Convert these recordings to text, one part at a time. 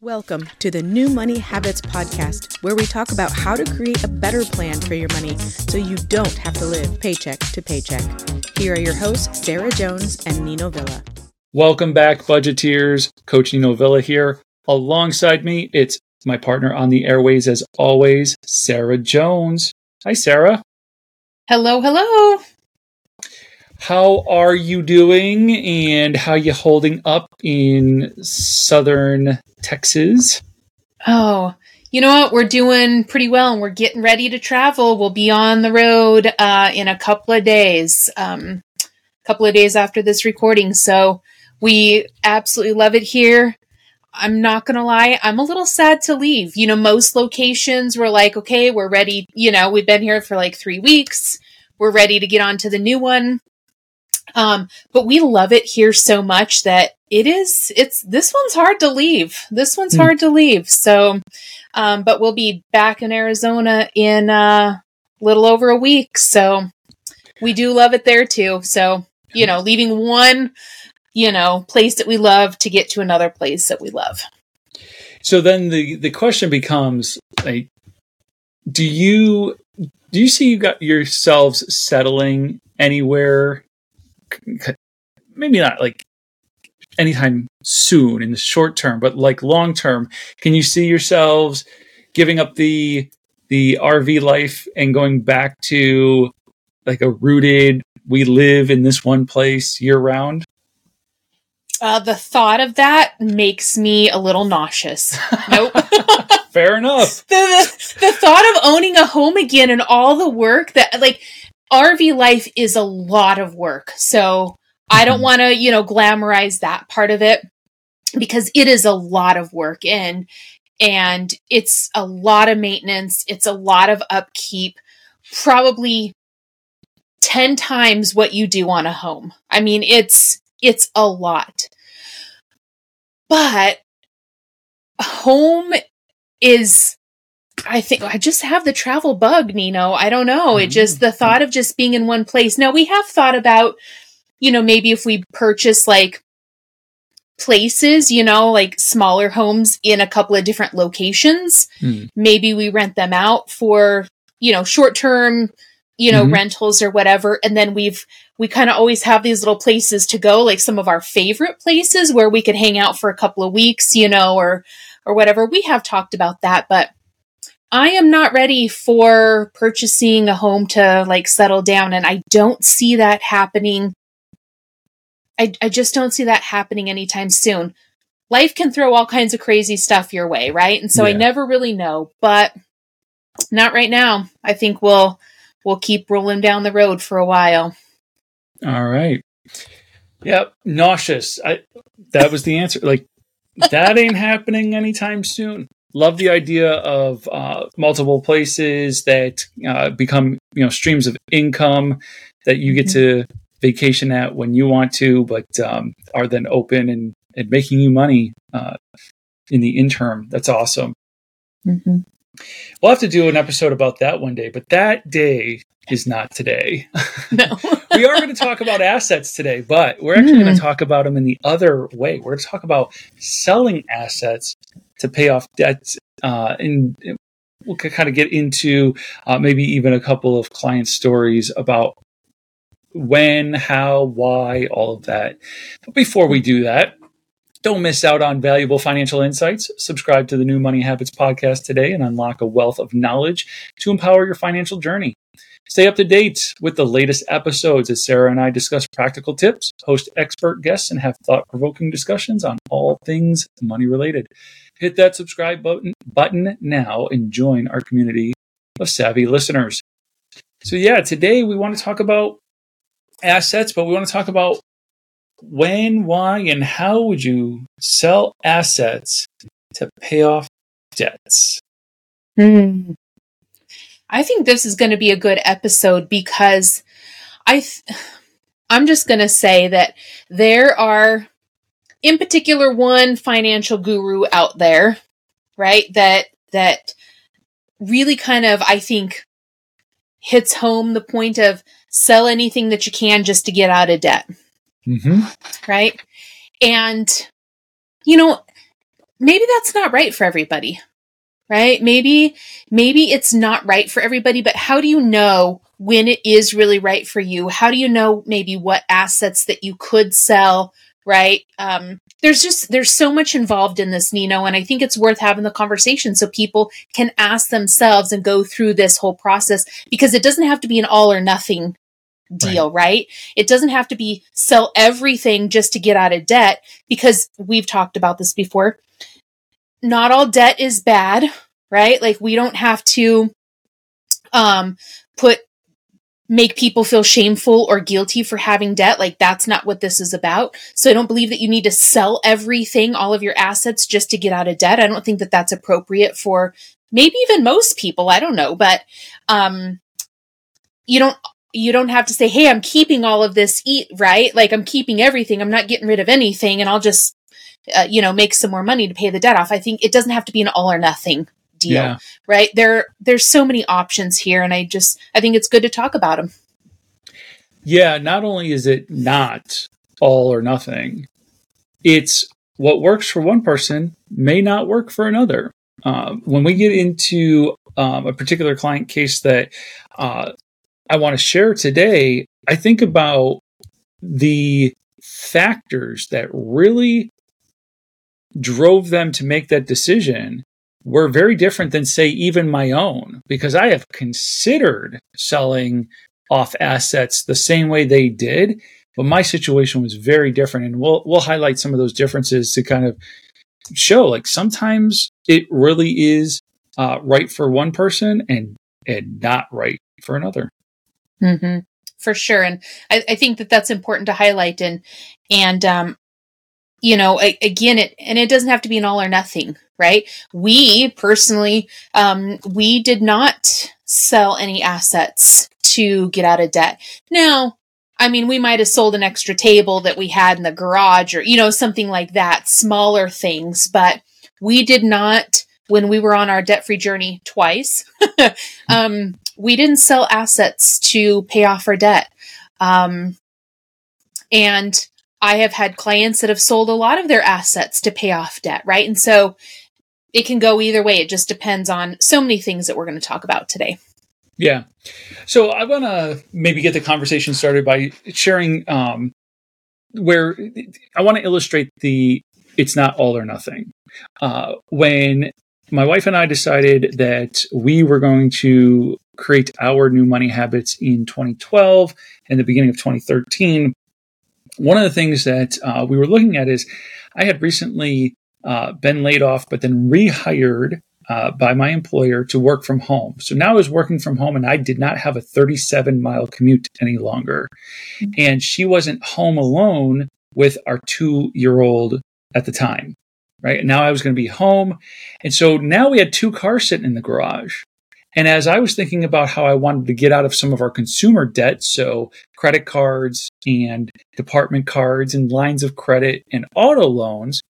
Welcome to the New Money Habits Podcast, where we talk about how to create a better plan for your money so you don't have to live paycheck to paycheck. Here are your hosts, Sarah Jones and Nino Villa. Welcome back, budgeteers. Coach Nino Villa here. Alongside me, it's my partner on the airways, as always, Sarah Jones. Hi, Sarah. Hello, hello. How are you doing and how you holding up in southern Texas? Oh, you know what? We're doing pretty well and we're getting ready to travel. We'll be on the road uh, in a couple of days, um, a couple of days after this recording. So we absolutely love it here. I'm not going to lie, I'm a little sad to leave. You know, most locations were like, okay, we're ready. You know, we've been here for like three weeks. We're ready to get on to the new one. Um, but we love it here so much that it is, it's, this one's hard to leave. This one's mm. hard to leave. So, um, but we'll be back in Arizona in a little over a week. So we do love it there too. So, you know, leaving one, you know, place that we love to get to another place that we love. So then the, the question becomes like, do you, do you see you got yourselves settling anywhere maybe not like anytime soon in the short term, but like long term, can you see yourselves giving up the the RV life and going back to like a rooted we live in this one place year round? Uh, the thought of that makes me a little nauseous. Nope. Fair enough. the, the, the thought of owning a home again and all the work that like RV life is a lot of work. So I don't mm-hmm. want to, you know, glamorize that part of it because it is a lot of work and and it's a lot of maintenance, it's a lot of upkeep, probably 10 times what you do on a home. I mean, it's it's a lot. But home is I think I just have the travel bug, Nino. I don't know. It just mm-hmm. the thought of just being in one place. Now we have thought about, you know, maybe if we purchase like places, you know, like smaller homes in a couple of different locations, mm. maybe we rent them out for, you know, short term, you know, mm-hmm. rentals or whatever. And then we've, we kind of always have these little places to go, like some of our favorite places where we could hang out for a couple of weeks, you know, or, or whatever. We have talked about that, but I am not ready for purchasing a home to like settle down, and I don't see that happening. I, I just don't see that happening anytime soon. Life can throw all kinds of crazy stuff your way, right? And so yeah. I never really know, but not right now. I think we'll we'll keep rolling down the road for a while. All right. Yep, nauseous. I that was the answer. Like that ain't happening anytime soon love the idea of uh, multiple places that uh, become you know streams of income that you get mm-hmm. to vacation at when you want to, but um, are then open and, and making you money uh, in the interim. That's awesome. Mm-hmm. We'll have to do an episode about that one day, but that day is not today. No. we are going to talk about assets today, but we're actually mm. going to talk about them in the other way. We're going to talk about selling assets to pay off debts. Uh, and we'll kind of get into uh, maybe even a couple of client stories about when, how, why, all of that. But before we do that, don't miss out on valuable financial insights. Subscribe to the New Money Habits podcast today and unlock a wealth of knowledge to empower your financial journey. Stay up to date with the latest episodes as Sarah and I discuss practical tips, host expert guests, and have thought provoking discussions on all things money related. Hit that subscribe button, button now and join our community of savvy listeners. So, yeah, today we want to talk about assets, but we want to talk about when, why, and how would you sell assets to pay off debts? Hmm. I think this is going to be a good episode because I th- I'm just going to say that there are in particular one financial guru out there, right? That that really kind of I think hits home the point of sell anything that you can just to get out of debt. Mm-hmm. Right? And you know, maybe that's not right for everybody. Right? Maybe maybe it's not right for everybody, but how do you know when it is really right for you? How do you know maybe what assets that you could sell, right? Um, there's just there's so much involved in this nino and i think it's worth having the conversation so people can ask themselves and go through this whole process because it doesn't have to be an all or nothing deal right. right it doesn't have to be sell everything just to get out of debt because we've talked about this before not all debt is bad right like we don't have to um put make people feel shameful or guilty for having debt. Like that's not what this is about. So I don't believe that you need to sell everything, all of your assets just to get out of debt. I don't think that that's appropriate for maybe even most people. I don't know, but, um, you don't, you don't have to say, Hey, I'm keeping all of this eat, right? Like I'm keeping everything. I'm not getting rid of anything and I'll just, uh, you know, make some more money to pay the debt off. I think it doesn't have to be an all or nothing deal, yeah. right? There, there's so many options here, and I just, I think it's good to talk about them. Yeah, not only is it not all or nothing, it's what works for one person may not work for another. Um, when we get into um, a particular client case that uh, I want to share today, I think about the factors that really drove them to make that decision were very different than, say, even my own, because I have considered selling off assets the same way they did, but my situation was very different. And we'll we'll highlight some of those differences to kind of show like sometimes it really is uh, right for one person and and not right for another. Mm-hmm. For sure, and I, I, think that that's important to highlight. And and um, you know, again, it and it doesn't have to be an all or nothing, right? We personally, um, we did not sell any assets to get out of debt. Now, I mean, we might have sold an extra table that we had in the garage or, you know, something like that, smaller things, but we did not, when we were on our debt free journey twice, um, we didn't sell assets to pay off our debt. Um, and I have had clients that have sold a lot of their assets to pay off debt, right? And so it can go either way. It just depends on so many things that we're going to talk about today. Yeah. So I want to maybe get the conversation started by sharing um, where I want to illustrate the it's not all or nothing. Uh, when my wife and I decided that we were going to create our new money habits in 2012 and the beginning of 2013, one of the things that uh, we were looking at is I had recently uh, been laid off, but then rehired uh, by my employer to work from home. So now I was working from home and I did not have a 37 mile commute any longer. Mm-hmm. And she wasn't home alone with our two year old at the time. Right. And now I was going to be home. And so now we had two cars sitting in the garage. And as I was thinking about how I wanted to get out of some of our consumer debt, so credit cards and department cards and lines of credit and auto loans,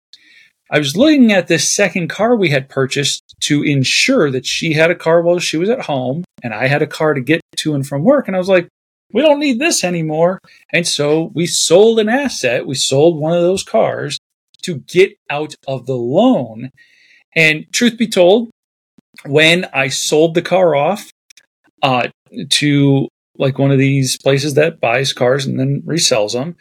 I was looking at this second car we had purchased to ensure that she had a car while she was at home and I had a car to get to and from work. And I was like, we don't need this anymore. And so we sold an asset. We sold one of those cars to get out of the loan. And truth be told, when I sold the car off uh, to like one of these places that buys cars and then resells them,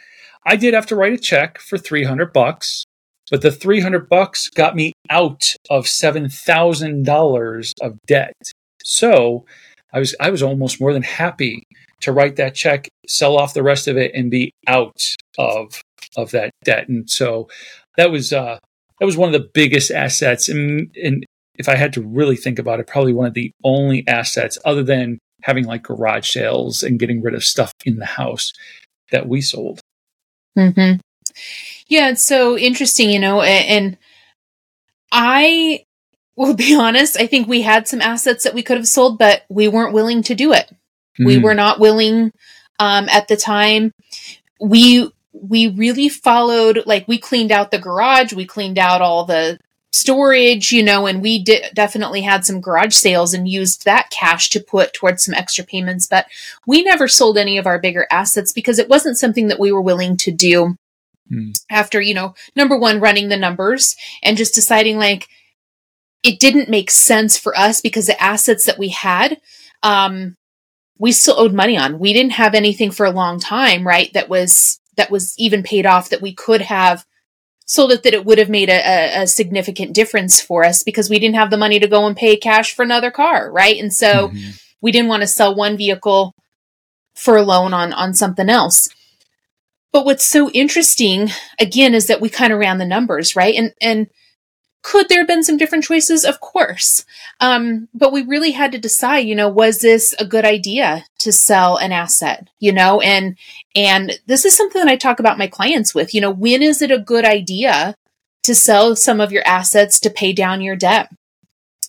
I did have to write a check for 300 bucks but the 300 bucks got me out of $7,000 of debt. So I was, I was almost more than happy to write that check, sell off the rest of it and be out of, of that debt. And so that was, uh, that was one of the biggest assets. And, and if I had to really think about it, probably one of the only assets other than having like garage sales and getting rid of stuff in the house that we sold. Mm-hmm. Yeah, it's so interesting, you know, and I will be honest, I think we had some assets that we could have sold, but we weren't willing to do it. Mm. We hmm. were not willing um, at the time. We we really followed like we cleaned out the garage, we cleaned out all the storage, you know, and we did definitely had some garage sales and used that cash to put towards some extra payments, but we never sold any of our bigger assets because it wasn't something that we were willing to do Mm. After, you know, number one, running the numbers and just deciding like it didn't make sense for us because the assets that we had, um, we still owed money on. We didn't have anything for a long time, right? That was that was even paid off that we could have sold it that it would have made a, a, significant difference for us because we didn't have the money to go and pay cash for another car, right? And so mm-hmm. we didn't want to sell one vehicle for a loan on on something else. But what's so interesting again is that we kind of ran the numbers, right? And and could there have been some different choices? Of course. Um, but we really had to decide, you know, was this a good idea to sell an asset, you know, and, and this is something that I talk about my clients with, you know, when is it a good idea to sell some of your assets to pay down your debt?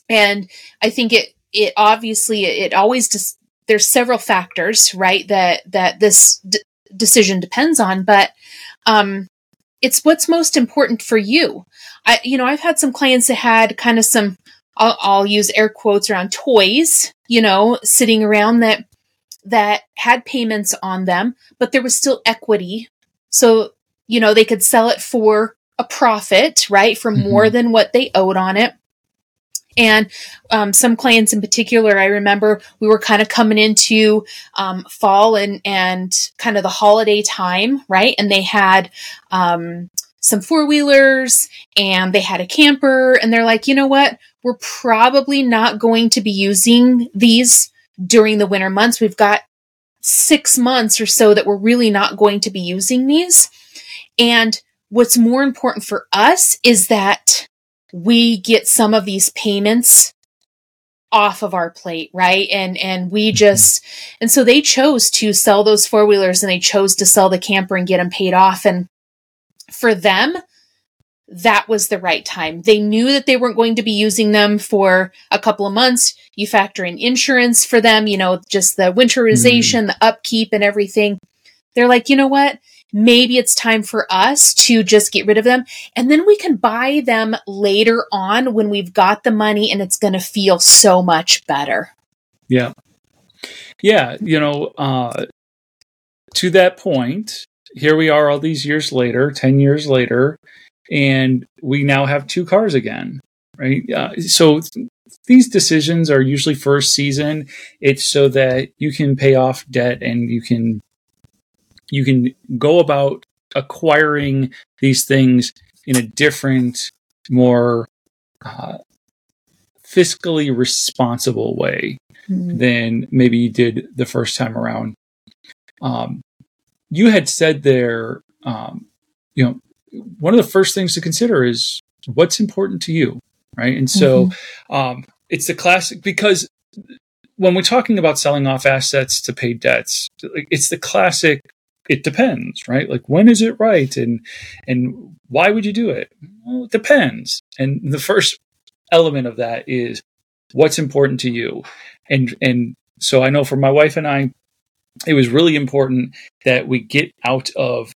And I think it, it obviously, it always just, there's several factors, right, that, that this d- decision depends on, but, um, it's what's most important for you. I, you know, I've had some clients that had kind of some, I'll, I'll use air quotes around toys, you know, sitting around that, that had payments on them, but there was still equity. So, you know, they could sell it for a profit, right? For mm-hmm. more than what they owed on it. And um, some clients in particular, I remember we were kind of coming into um, fall and and kind of the holiday time, right? And they had um, some four wheelers and they had a camper, and they're like, you know what? We're probably not going to be using these during the winter months. We've got six months or so that we're really not going to be using these. And what's more important for us is that we get some of these payments off of our plate, right? And and we mm-hmm. just and so they chose to sell those four wheelers and they chose to sell the camper and get them paid off. And for them, that was the right time. They knew that they weren't going to be using them for a couple of months. You factor in insurance for them, you know, just the winterization, mm. the upkeep and everything. They're like, you know what? maybe it's time for us to just get rid of them. And then we can buy them later on when we've got the money and it's going to feel so much better. Yeah. Yeah. You know, uh, to that point, here we are all these years later, 10 years later, and we now have two cars again, right? Uh, so these decisions are usually first season. It's so that you can pay off debt and you can you can go about acquiring these things in a different, more uh, fiscally responsible way mm-hmm. than maybe you did the first time around. Um, you had said there, um, you know, one of the first things to consider is what's important to you, right? And so mm-hmm. um, it's the classic because when we're talking about selling off assets to pay debts, it's the classic it depends, right? Like when is it right and and why would you do it? Well, it depends. And the first element of that is what's important to you. And and so I know for my wife and I it was really important that we get out of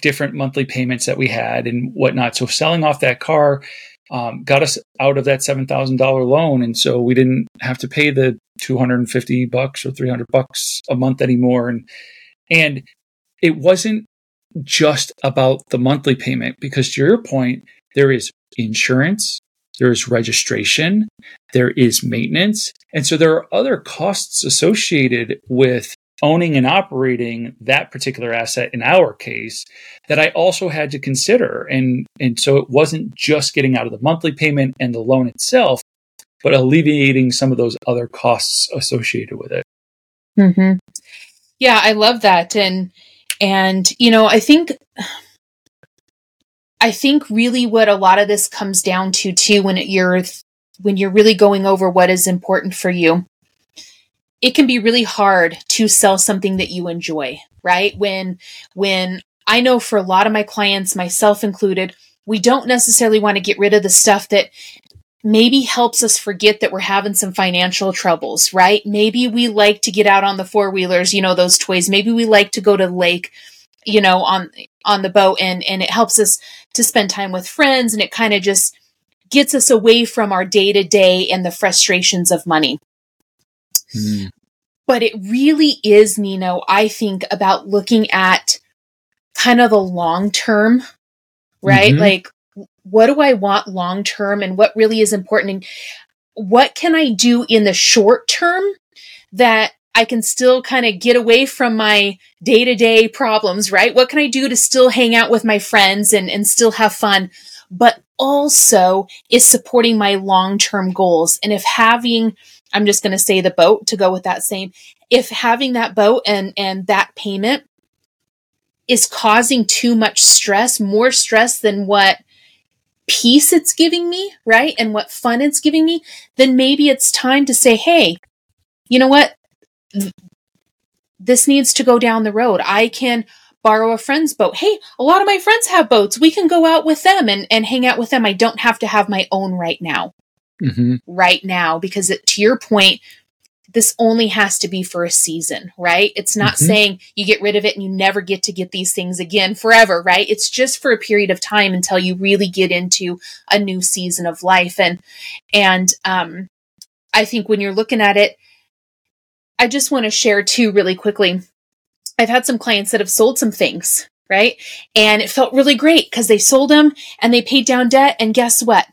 different monthly payments that we had and whatnot. So selling off that car um, got us out of that seven thousand dollar loan, and so we didn't have to pay the two hundred and fifty bucks or three hundred bucks a month anymore. And and it wasn't just about the monthly payment because to your point, there is insurance, there is registration, there is maintenance. And so there are other costs associated with owning and operating that particular asset in our case that I also had to consider. And, and so it wasn't just getting out of the monthly payment and the loan itself, but alleviating some of those other costs associated with it. Mm-hmm. Yeah, I love that. And and, you know, I think, I think really what a lot of this comes down to too, when it, you're, when you're really going over what is important for you, it can be really hard to sell something that you enjoy, right? When, when I know for a lot of my clients, myself included, we don't necessarily want to get rid of the stuff that maybe helps us forget that we're having some financial troubles, right? Maybe we like to get out on the four wheelers, you know, those toys. Maybe we like to go to the lake, you know, on on the boat and and it helps us to spend time with friends and it kind of just gets us away from our day-to-day and the frustrations of money. Mm. But it really is, Nino, I think about looking at kind of the long term, right? Mm-hmm. Like, what do I want long term and what really is important? And what can I do in the short term that I can still kind of get away from my day to day problems, right? What can I do to still hang out with my friends and, and still have fun? But also is supporting my long term goals. And if having, I'm just going to say the boat to go with that same, if having that boat and, and that payment is causing too much stress, more stress than what peace it's giving me, right? And what fun it's giving me, then maybe it's time to say, hey, you know what? This needs to go down the road. I can borrow a friend's boat. Hey, a lot of my friends have boats. We can go out with them and, and hang out with them. I don't have to have my own right now. Mm-hmm. Right now, because it, to your point, this only has to be for a season, right? It's not mm-hmm. saying you get rid of it and you never get to get these things again forever, right? It's just for a period of time until you really get into a new season of life. And, and, um, I think when you're looking at it, I just want to share too really quickly. I've had some clients that have sold some things, right? And it felt really great because they sold them and they paid down debt. And guess what?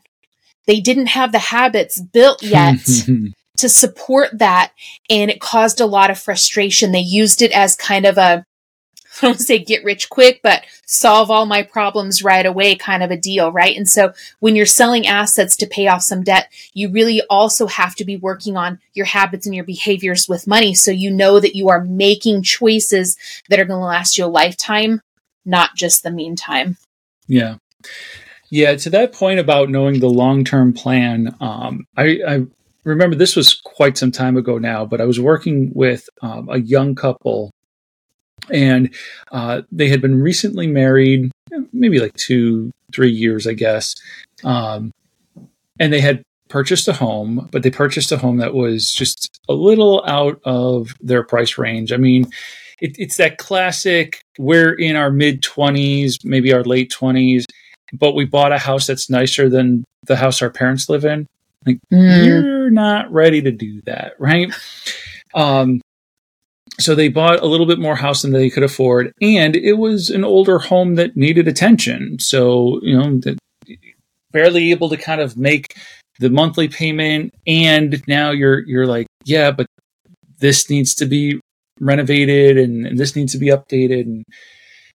They didn't have the habits built yet to support that. And it caused a lot of frustration. They used it as kind of a, I don't say get rich quick, but solve all my problems right away kind of a deal, right? And so when you're selling assets to pay off some debt, you really also have to be working on your habits and your behaviors with money. So you know that you are making choices that are going to last you a lifetime, not just the meantime. Yeah. Yeah, to that point about knowing the long term plan, um, I, I, remember this was quite some time ago now, but I was working with um, a young couple and uh, they had been recently married, maybe like two, three years, I guess. Um, and they had purchased a home, but they purchased a home that was just a little out of their price range. I mean, it, it's that classic, we're in our mid 20s, maybe our late 20s, but we bought a house that's nicer than the house our parents live in. Like, mm. you're not ready to do that, right? Um, so they bought a little bit more house than they could afford, and it was an older home that needed attention. So you know, barely able to kind of make the monthly payment, and now you're you're like, yeah, but this needs to be renovated, and, and this needs to be updated, and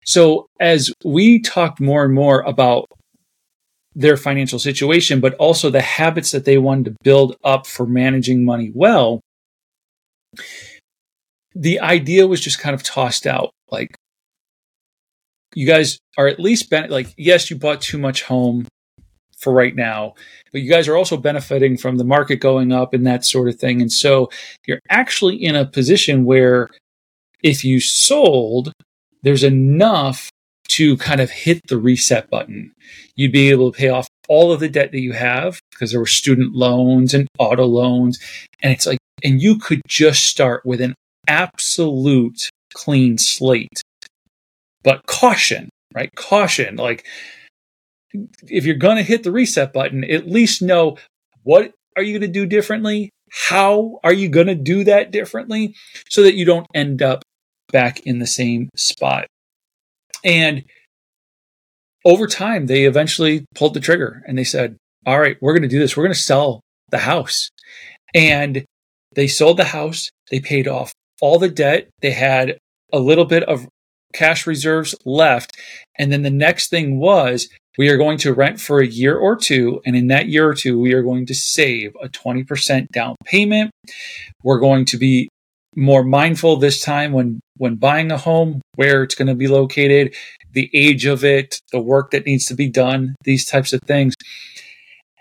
so as we talked more and more about their financial situation, but also the habits that they wanted to build up for managing money well the idea was just kind of tossed out. Like, you guys are at least ben- like, yes, you bought too much home for right now, but you guys are also benefiting from the market going up and that sort of thing. And so you're actually in a position where if you sold, there's enough to kind of hit the reset button. You'd be able to pay off all of the debt that you have because there were student loans and auto loans. And it's like, and you could just start with an absolute clean slate. But caution, right? Caution. Like, if you're going to hit the reset button, at least know what are you going to do differently? How are you going to do that differently so that you don't end up back in the same spot? And over time, they eventually pulled the trigger and they said, All right, we're going to do this. We're going to sell the house. And they sold the house. They paid off all the debt. They had a little bit of cash reserves left. And then the next thing was we are going to rent for a year or two. And in that year or two, we are going to save a 20% down payment. We're going to be more mindful this time when, when buying a home, where it's going to be located, the age of it, the work that needs to be done, these types of things.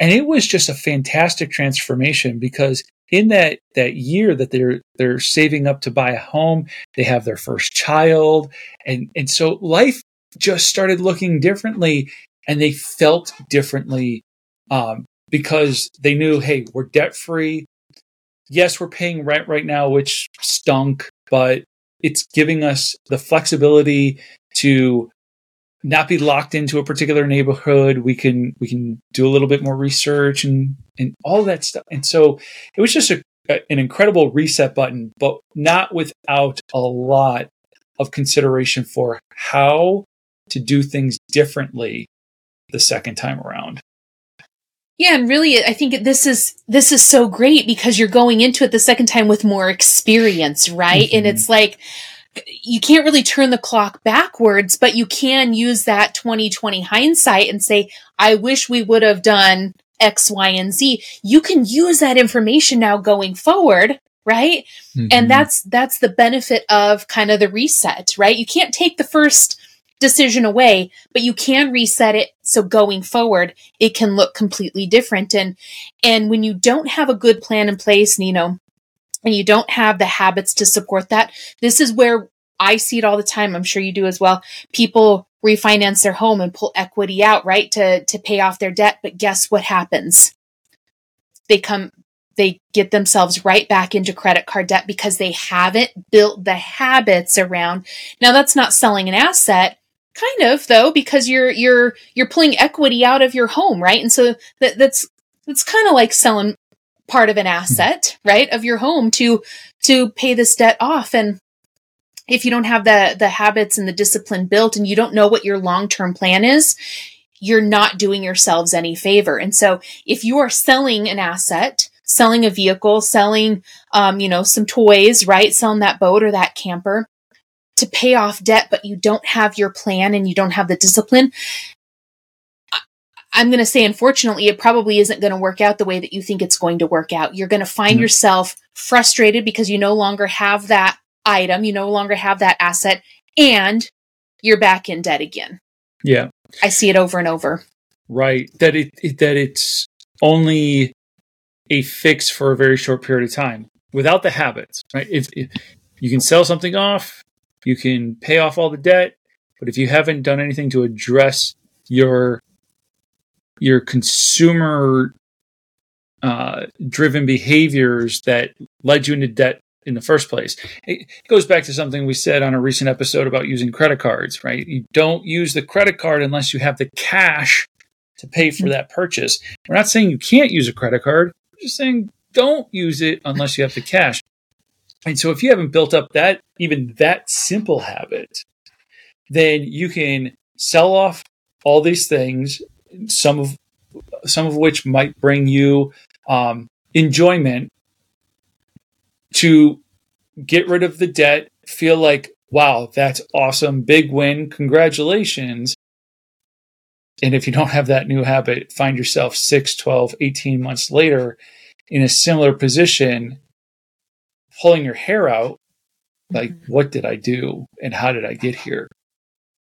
And it was just a fantastic transformation because in that that year that they're they're saving up to buy a home, they have their first child, and and so life just started looking differently, and they felt differently um, because they knew, hey, we're debt free. Yes, we're paying rent right now, which stunk, but it's giving us the flexibility to not be locked into a particular neighborhood. We can we can do a little bit more research and and all that stuff. And so it was just a, an incredible reset button, but not without a lot of consideration for how to do things differently the second time around. Yeah, and really I think this is this is so great because you're going into it the second time with more experience, right? Mm-hmm. And it's like you can't really turn the clock backwards, but you can use that 2020 hindsight and say, I wish we would have done X, Y, and Z. You can use that information now going forward right mm-hmm. and that's that's the benefit of kind of the reset right you can't take the first decision away but you can reset it so going forward it can look completely different. And and when you don't have a good plan in place nino and you don't have the habits to support that this is where i see it all the time. I'm sure you do as well. People refinance their home and pull equity out right to to pay off their debt. But guess what happens? They come they get themselves right back into credit card debt because they haven't built the habits around. Now that's not selling an asset, kind of though, because you're you're you're pulling equity out of your home, right? And so that that's that's kind of like selling part of an asset, right, of your home to to pay this debt off and if you don't have the the habits and the discipline built and you don't know what your long-term plan is, you're not doing yourselves any favor. And so if you are selling an asset selling a vehicle, selling, um, you know, some toys, right? Selling that boat or that camper to pay off debt, but you don't have your plan and you don't have the discipline. I'm going to say, unfortunately, it probably isn't going to work out the way that you think it's going to work out. You're going to find mm-hmm. yourself frustrated because you no longer have that item, you no longer have that asset, and you're back in debt again. Yeah. I see it over and over. Right. That it, it that it's only a fix for a very short period of time without the habits, right? If, if you can sell something off, you can pay off all the debt, but if you haven't done anything to address your your consumer uh, driven behaviors that led you into debt in the first place. It goes back to something we said on a recent episode about using credit cards, right? You don't use the credit card unless you have the cash to pay for that purchase. We're not saying you can't use a credit card we're just saying don't use it unless you have the cash. And so if you haven't built up that even that simple habit, then you can sell off all these things, some of some of which might bring you um, enjoyment to get rid of the debt, feel like, wow, that's awesome, big win, congratulations. And if you don't have that new habit, find yourself 6, 12, 18 months later in a similar position, pulling your hair out. Like, mm-hmm. what did I do? And how did I get here?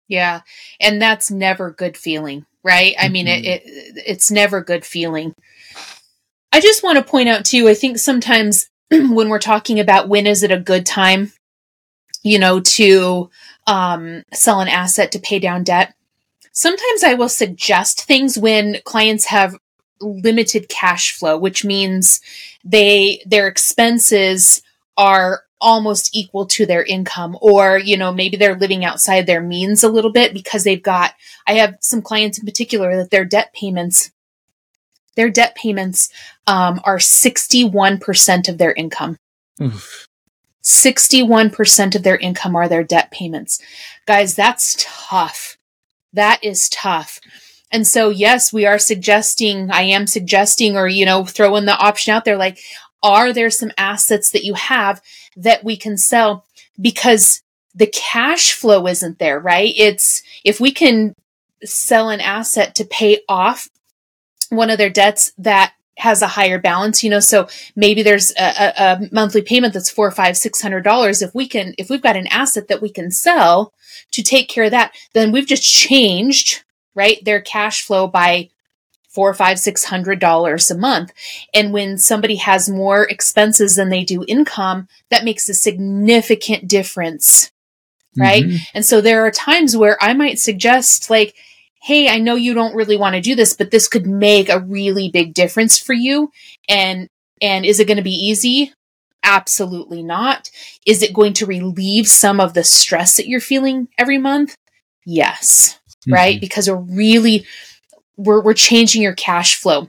Yeah. And that's never good feeling, right? I mm-hmm. mean, it, mm-hmm. it, it's never good feeling. I just want to point out too, I think sometimes when we're talking about when is it a good time, you know, to um, sell an asset to pay down debt, Sometimes I will suggest things when clients have limited cash flow, which means they their expenses are almost equal to their income or you know maybe they're living outside their means a little bit because they've got i have some clients in particular that their debt payments their debt payments um, are 61% of their income Oof. 61% of their income are their debt payments guys that's tough that is tough. And so, yes, we are suggesting, I am suggesting, or, you know, throwing the option out there like, are there some assets that you have that we can sell? Because the cash flow isn't there, right? It's if we can sell an asset to pay off one of their debts that has a higher balance, you know, so maybe there's a, a, monthly payment that's four, five, six hundred dollars. If we can, if we've got an asset that we can sell to take care of that, then we've just changed, right, their cash flow by four, five, six hundred dollars a month. And when somebody has more expenses than they do income, that makes a significant difference. Right. Mm-hmm. And so there are times where I might suggest like, Hey, I know you don't really want to do this, but this could make a really big difference for you. And, and is it going to be easy? Absolutely not. Is it going to relieve some of the stress that you're feeling every month? Yes. Mm-hmm. Right? Because we're really we're we're changing your cash flow.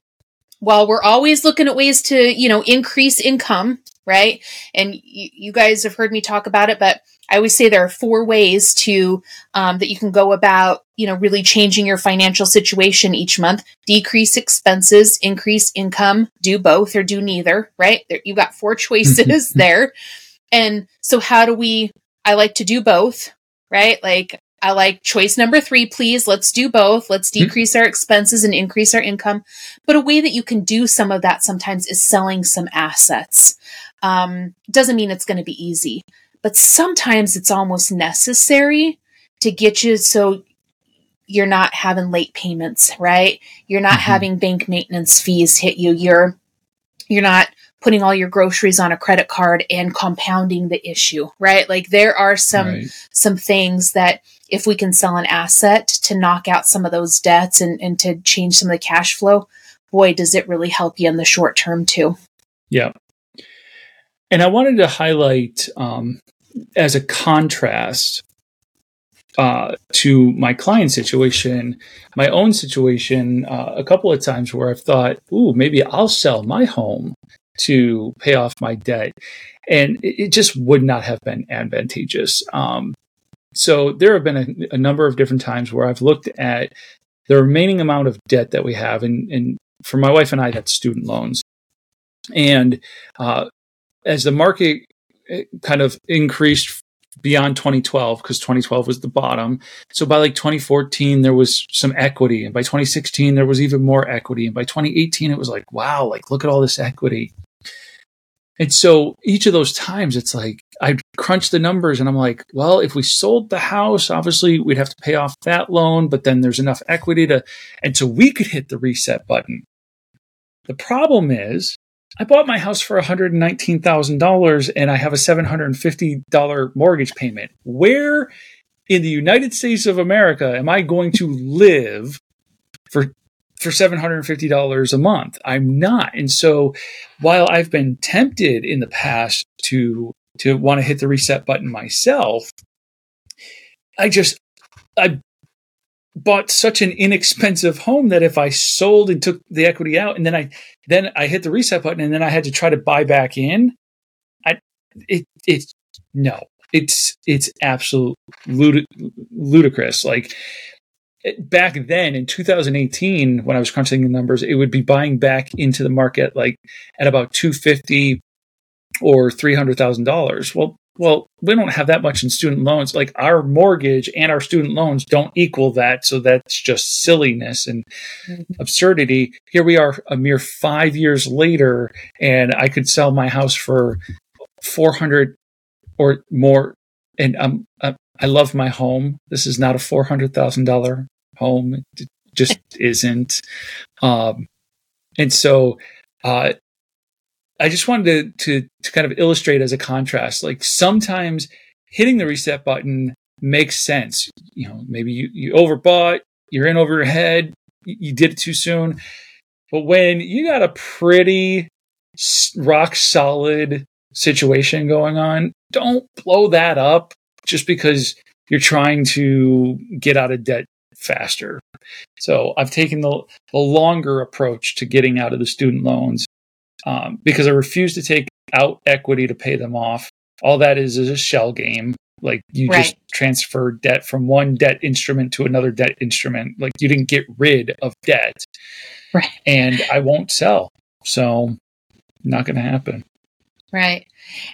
While we're always looking at ways to, you know, increase income, right? And you, you guys have heard me talk about it, but I always say there are four ways to um, that you can go about, you know, really changing your financial situation each month. Decrease expenses, increase income, do both or do neither, right? There, you've got four choices there. And so, how do we? I like to do both, right? Like I like choice number three, please. Let's do both. Let's mm-hmm. decrease our expenses and increase our income. But a way that you can do some of that sometimes is selling some assets. Um, doesn't mean it's going to be easy, but sometimes it's almost necessary to get you so you're not having late payments, right? You're not mm-hmm. having bank maintenance fees hit you. You're you're not putting all your groceries on a credit card and compounding the issue, right? Like there are some right. some things that if we can sell an asset to knock out some of those debts and, and to change some of the cash flow, boy, does it really help you in the short term too. Yeah. And I wanted to highlight um, as a contrast uh, to my client situation, my own situation, uh, a couple of times where I've thought, ooh, maybe I'll sell my home to pay off my debt. And it, it just would not have been advantageous. Um, so there have been a, a, number of different times where I've looked at the remaining amount of debt that we have. And, and for my wife and I, that's student loans. And uh, as the market eh, kind of increased beyond 2012 because 2012 was the bottom. So by like 2014 there was some equity and by 2016 there was even more equity and by 2018 it was like wow, like look at all this equity. And so each of those times it's like I crunch the numbers and I'm like, well, if we sold the house, obviously we'd have to pay off that loan, but then there's enough equity to and so we could hit the reset button. The problem is I bought my house for $119,000 and I have a $750 mortgage payment. Where in the United States of America am I going to live for for $750 a month? I'm not. And so while I've been tempted in the past to to want to hit the reset button myself, I just I bought such an inexpensive home that if I sold and took the equity out and then I then I hit the reset button and then I had to try to buy back in, I it it's no. It's it's absolute lud- ludicrous. Like back then in 2018 when I was crunching the numbers, it would be buying back into the market like at about 250 or $300,000. Well, well, we don't have that much in student loans. Like our mortgage and our student loans don't equal that. So that's just silliness and mm-hmm. absurdity. Here we are a mere five years later, and I could sell my house for 400 or more. And um, uh, I love my home. This is not a $400,000 home. It just isn't. Um, and so, uh, I just wanted to, to, to kind of illustrate as a contrast, like sometimes hitting the reset button makes sense. You know, maybe you, you overbought, you're in over your head, you did it too soon. But when you got a pretty rock solid situation going on, don't blow that up just because you're trying to get out of debt faster. So I've taken the, the longer approach to getting out of the student loans um, because I refuse to take out equity to pay them off. All that is is a shell game. Like you right. just transfer debt from one debt instrument to another debt instrument. Like you didn't get rid of debt. Right. And I won't sell. So not going to happen. Right.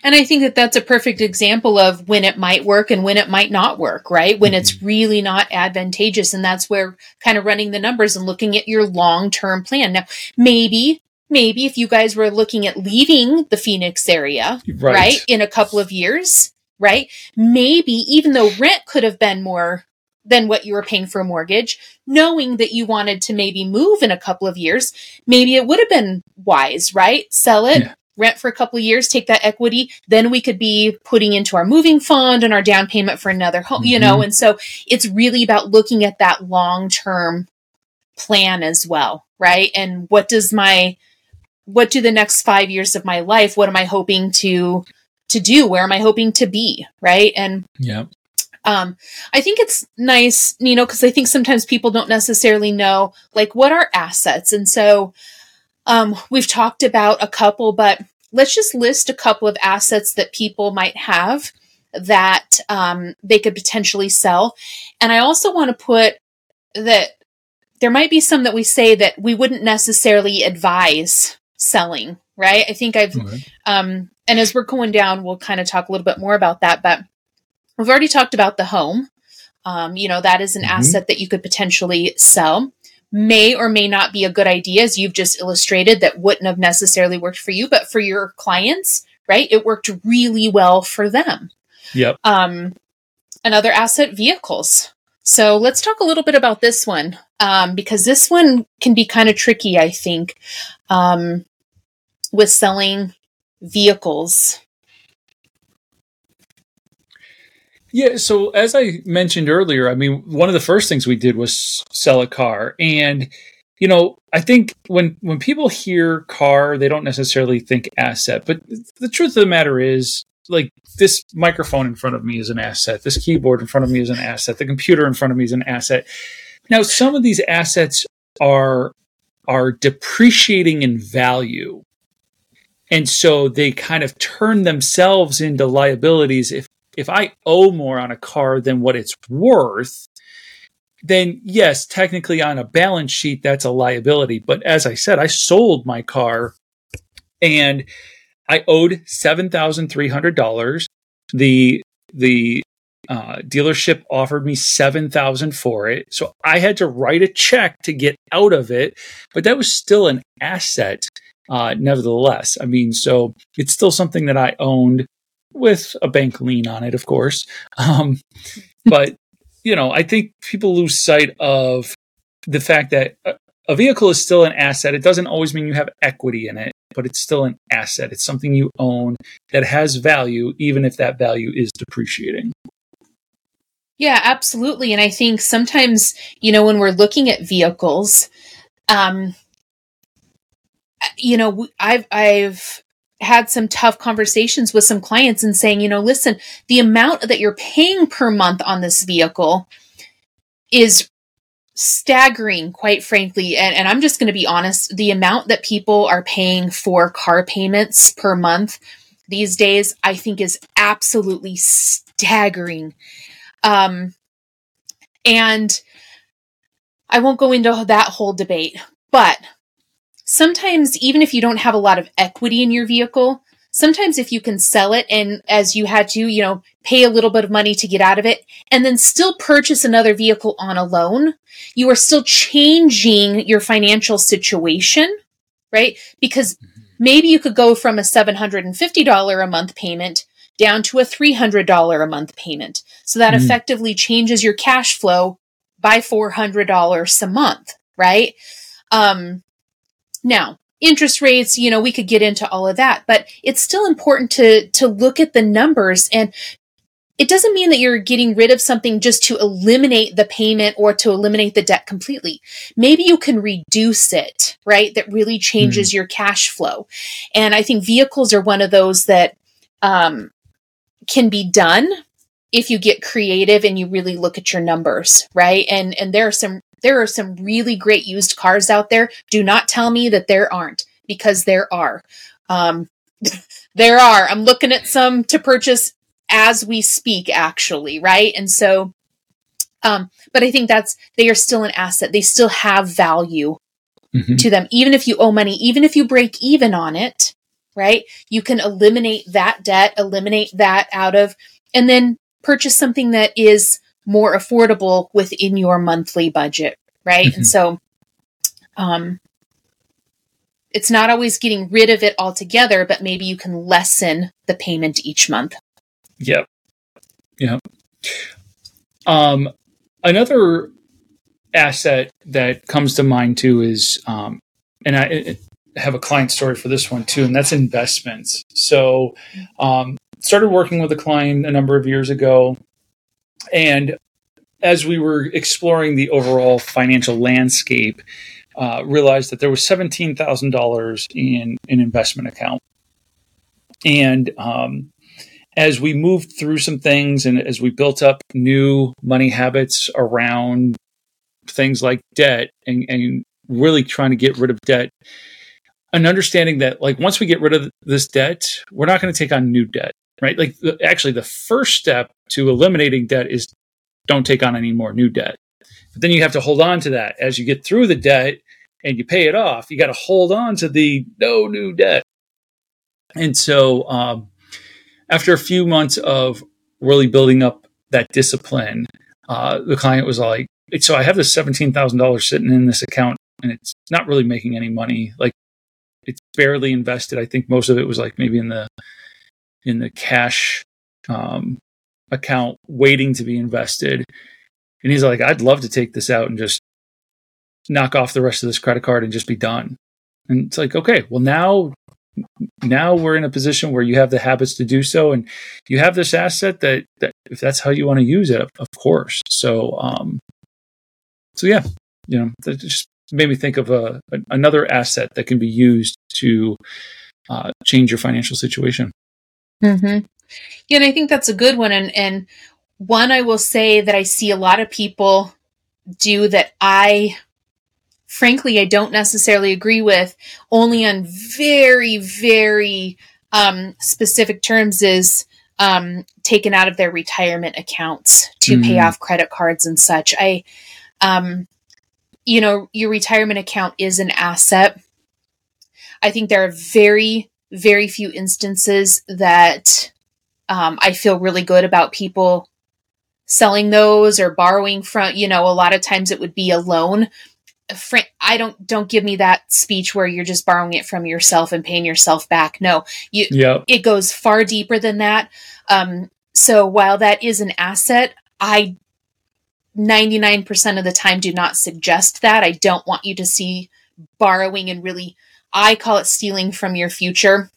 And I think that that's a perfect example of when it might work and when it might not work, right? When mm-hmm. it's really not advantageous. And that's where kind of running the numbers and looking at your long term plan. Now, maybe maybe if you guys were looking at leaving the Phoenix area, right. right, in a couple of years, right? Maybe even though rent could have been more than what you were paying for a mortgage, knowing that you wanted to maybe move in a couple of years, maybe it would have been wise, right? Sell it, yeah. Rent for a couple of years, take that equity, then we could be putting into our moving fund and our down payment for another home, mm-hmm. you know? Mm-hmm. And so it's really about looking at that long term plan as well, right? And what does my what do the next five years of my life what am i hoping to to do where am i hoping to be right and yeah um i think it's nice you know because i think sometimes people don't necessarily know like what are assets and so um we've talked about a couple but let's just list a couple of assets that people might have that um, they could potentially sell. And I also want to put that there might be some that we say that we wouldn't necessarily advise selling, right? I think I've, okay. um, and as we're going down, we'll kind of talk a little bit more about that. But we've already talked about the home. Um, you know, that is an mm-hmm. asset that you could potentially sell. May or may not be a good idea, as you've just illustrated, that wouldn't have necessarily worked for you, but for your clients, right? It worked really well for them. Yep. Um, another asset, vehicles. So let's talk a little bit about this one um, because this one can be kind of tricky, I think, um, with selling vehicles. Yeah, so as I mentioned earlier, I mean, one of the first things we did was sell a car, and you know, I think when when people hear car, they don't necessarily think asset, but the truth of the matter is, like this microphone in front of me is an asset. This keyboard in front of me is an asset. The computer in front of me is an asset. Now, some of these assets are are depreciating in value. And so they kind of turn themselves into liabilities. If if I owe more on a car than what it's worth, then yes, technically on a balance sheet that's a liability. But as I said, I sold my car and I owed seven thousand three hundred dollars. The the uh, dealership offered me seven thousand for it, so I had to write a check to get out of it. But that was still an asset, uh, nevertheless. I mean, so it's still something that I owned with a bank lien on it, of course. Um, but you know, I think people lose sight of the fact that a vehicle is still an asset. It doesn't always mean you have equity in it but it's still an asset. It's something you own that has value, even if that value is depreciating. Yeah, absolutely. And I think sometimes, you know, when we're looking at vehicles, um, you know, I've, I've, had some tough conversations with some clients and saying, you know, listen, the amount that you're paying per month on this vehicle is staggering, quite frankly. And, and I'm just going to be honest the amount that people are paying for car payments per month these days, I think is absolutely staggering. Um, and I won't go into that whole debate, but sometimes, even if you don't have a lot of equity in your vehicle, sometimes if you can sell it and as you had to, you know, pay a little bit of money to get out of it and then still purchase another vehicle on a loan, you are still changing your financial situation, right? Because maybe you could go from a $750 a month payment down to a $300 a month payment. So that mm-hmm. effectively changes your cash flow by $400 a month, right? Um, now, interest rates, you know, we could get into all of that, but it's still important to, to look at the numbers and it doesn't mean that you're getting rid of something just to eliminate the payment or to eliminate the debt completely. Maybe you can reduce it, right? That really changes mm your cash flow. And I think vehicles are one of those that um, can be done if you get creative and you really look at your numbers, right? And and there are some there are some really great used cars out there. Do not tell me that there aren't, because there are. Um, there are. I'm looking at some to purchase as we speak, actually, right? And so, um, but I think that's, they are still an asset. They still have value mm-hmm. to them. Even if you owe money, even if you break even on it, right? You can eliminate that debt, eliminate that out of, and then purchase something that is more affordable within your monthly budget, right? Mm-hmm. And so um it's not always getting rid of it altogether, but maybe you can lessen the payment each month. Yep. Yep. Um another asset that comes to mind too is um and I, I have a client story for this one too, and that's investments. So, um, started working with a client a number of years ago, and as we were exploring the overall financial landscape, uh, realized that there was seventeen thousand dollars in an investment account, and um, as we moved through some things and as we built up new money habits around things like debt and, and really trying to get rid of debt, an understanding that like once we get rid of this debt, we're not going to take on new debt, right? Like the, actually, the first step to eliminating debt is don't take on any more new debt. But then you have to hold on to that as you get through the debt and you pay it off. You got to hold on to the no new debt. And so, um, after a few months of really building up that discipline, uh, the client was like, "So I have this seventeen thousand dollars sitting in this account, and it's not really making any money. Like, it's barely invested. I think most of it was like maybe in the in the cash um, account, waiting to be invested." And he's like, "I'd love to take this out and just knock off the rest of this credit card and just be done." And it's like, okay, well now now we're in a position where you have the habits to do so and you have this asset that, that if that's how you want to use it of course so um so yeah you know that just made me think of a, a another asset that can be used to uh, change your financial situation mm-hmm. yeah and i think that's a good one and and one i will say that i see a lot of people do that i frankly I don't necessarily agree with, only on very, very um, specific terms, is um, taken out of their retirement accounts to mm. pay off credit cards and such. I, um, you know, your retirement account is an asset. I think there are very, very few instances that um, I feel really good about people selling those or borrowing from, you know, a lot of times it would be a loan I don't don't give me that speech where you're just borrowing it from yourself and paying yourself back. No, you yep. it goes far deeper than that. Um, so while that is an asset, I 99% of the time do not suggest that. I don't want you to see borrowing and really I call it stealing from your future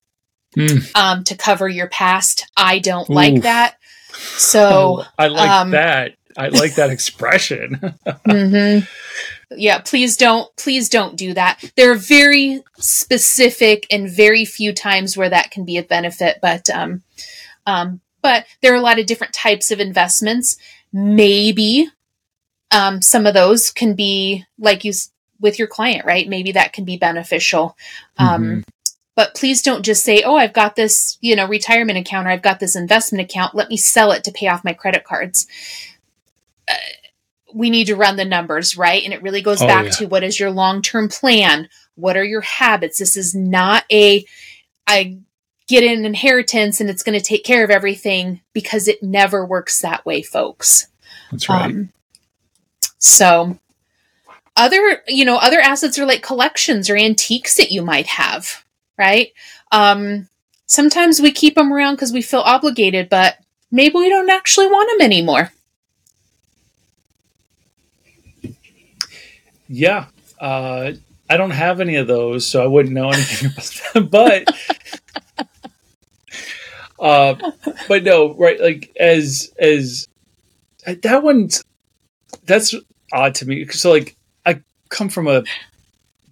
mm. um, to cover your past. I don't like that. So I like um, that. I like that expression. mm-hmm yeah please don't please don't do that there are very specific and very few times where that can be a benefit but um, um but there are a lot of different types of investments maybe um, some of those can be like you with your client right maybe that can be beneficial um, mm-hmm. but please don't just say oh i've got this you know retirement account or i've got this investment account let me sell it to pay off my credit cards uh, we need to run the numbers, right? And it really goes oh, back yeah. to what is your long term plan? What are your habits? This is not a, I get an inheritance and it's going to take care of everything because it never works that way, folks. That's right. Um, so, other, you know, other assets are like collections or antiques that you might have, right? Um, sometimes we keep them around because we feel obligated, but maybe we don't actually want them anymore. Yeah. Uh, I don't have any of those, so I wouldn't know anything about them. But, uh, but no, right? Like as as that one's that's odd to me. So like come from a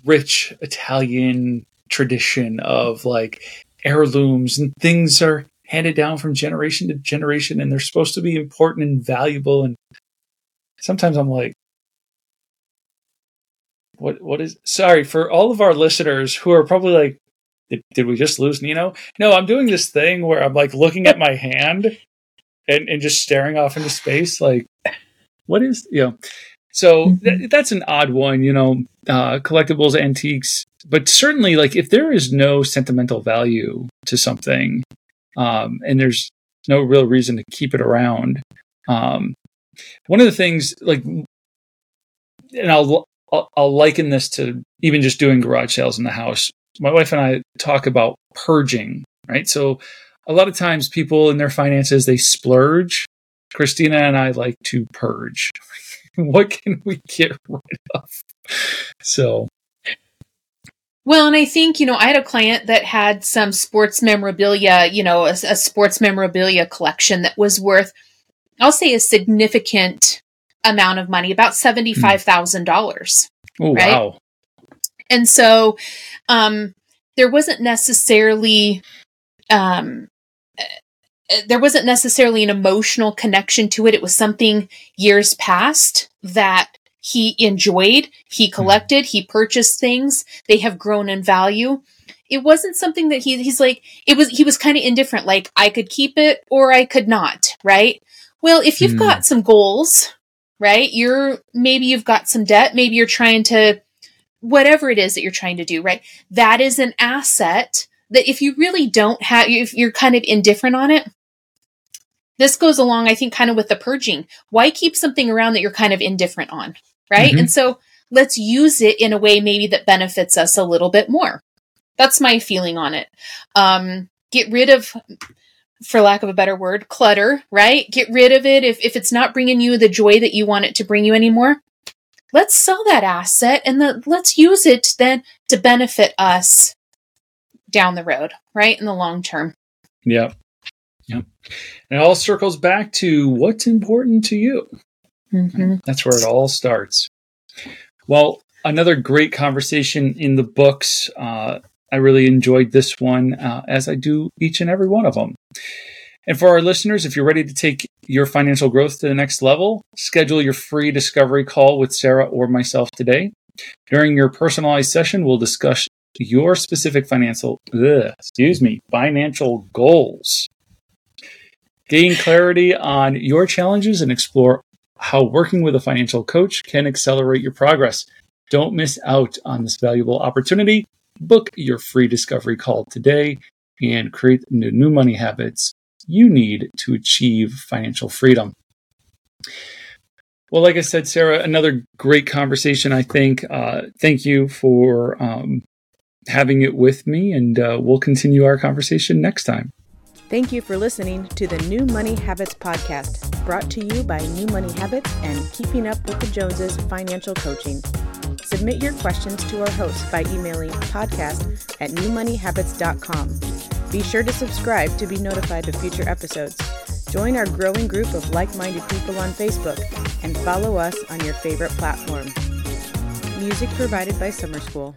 rich Italian tradition of like heirlooms and things are handed down from generation to generation, and they're supposed to be important and valuable. And sometimes I'm like, what what is sorry for all of our listeners who are probably like did, did we just lose Nino? No, I'm doing this thing where I'm like looking at my hand and, and just staring off into space like what is you know so mm-hmm. th- that's an odd one you know uh, collectibles antiques but certainly like if there is no sentimental value to something um, and there's no real reason to keep it around um, one of the things like and I'll I'll, I'll liken this to even just doing garage sales in the house. My wife and I talk about purging, right? So a lot of times people in their finances they splurge. Christina and I like to purge. what can we get rid of? So well, and I think, you know, I had a client that had some sports memorabilia, you know, a, a, sports memorabilia collection that was worth, I'll say, a significant amount of money, about $75,000. Oh, right? wow. And so um, there wasn't necessarily um, there wasn't necessarily an emotional connection to it. It was something years past that he enjoyed, he hmm. collected, he purchased things, they have grown in value. It wasn't something that he he's like it was he was kind of indifferent like I could keep it or I could not, right? Well, if you've mm. got some goals, right? You're maybe you've got some debt, maybe you're trying to whatever it is that you're trying to do, right? That is an asset that if you really don't have if you're kind of indifferent on it, this goes along, I think, kind of with the purging. Why keep something around that you're kind of indifferent on? Right. Mm-hmm. And so let's use it in a way maybe that benefits us a little bit more. That's my feeling on it. Um, get rid of, for lack of a better word, clutter, right? Get rid of it. If, if it's not bringing you the joy that you want it to bring you anymore, let's sell that asset and the, let's use it then to benefit us down the road, right? In the long term. Yeah. Yeah. And it all circles back to what's important to you. Mm-hmm. That's where it all starts. Well, another great conversation in the books. Uh, I really enjoyed this one, uh, as I do each and every one of them. And for our listeners, if you're ready to take your financial growth to the next level, schedule your free discovery call with Sarah or myself today. During your personalized session, we'll discuss your specific financial, ugh, excuse me, financial goals. Gain clarity on your challenges and explore how working with a financial coach can accelerate your progress. Don't miss out on this valuable opportunity. Book your free discovery call today and create the new money habits you need to achieve financial freedom. Well, like I said, Sarah, another great conversation, I think. Uh, thank you for um, having it with me, and uh, we'll continue our conversation next time. Thank you for listening to the New Money Habits Podcast, brought to you by New Money Habits and Keeping Up with the Joneses Financial Coaching. Submit your questions to our host by emailing podcast at newmoneyhabits.com. Be sure to subscribe to be notified of future episodes. Join our growing group of like minded people on Facebook and follow us on your favorite platform. Music provided by Summer School.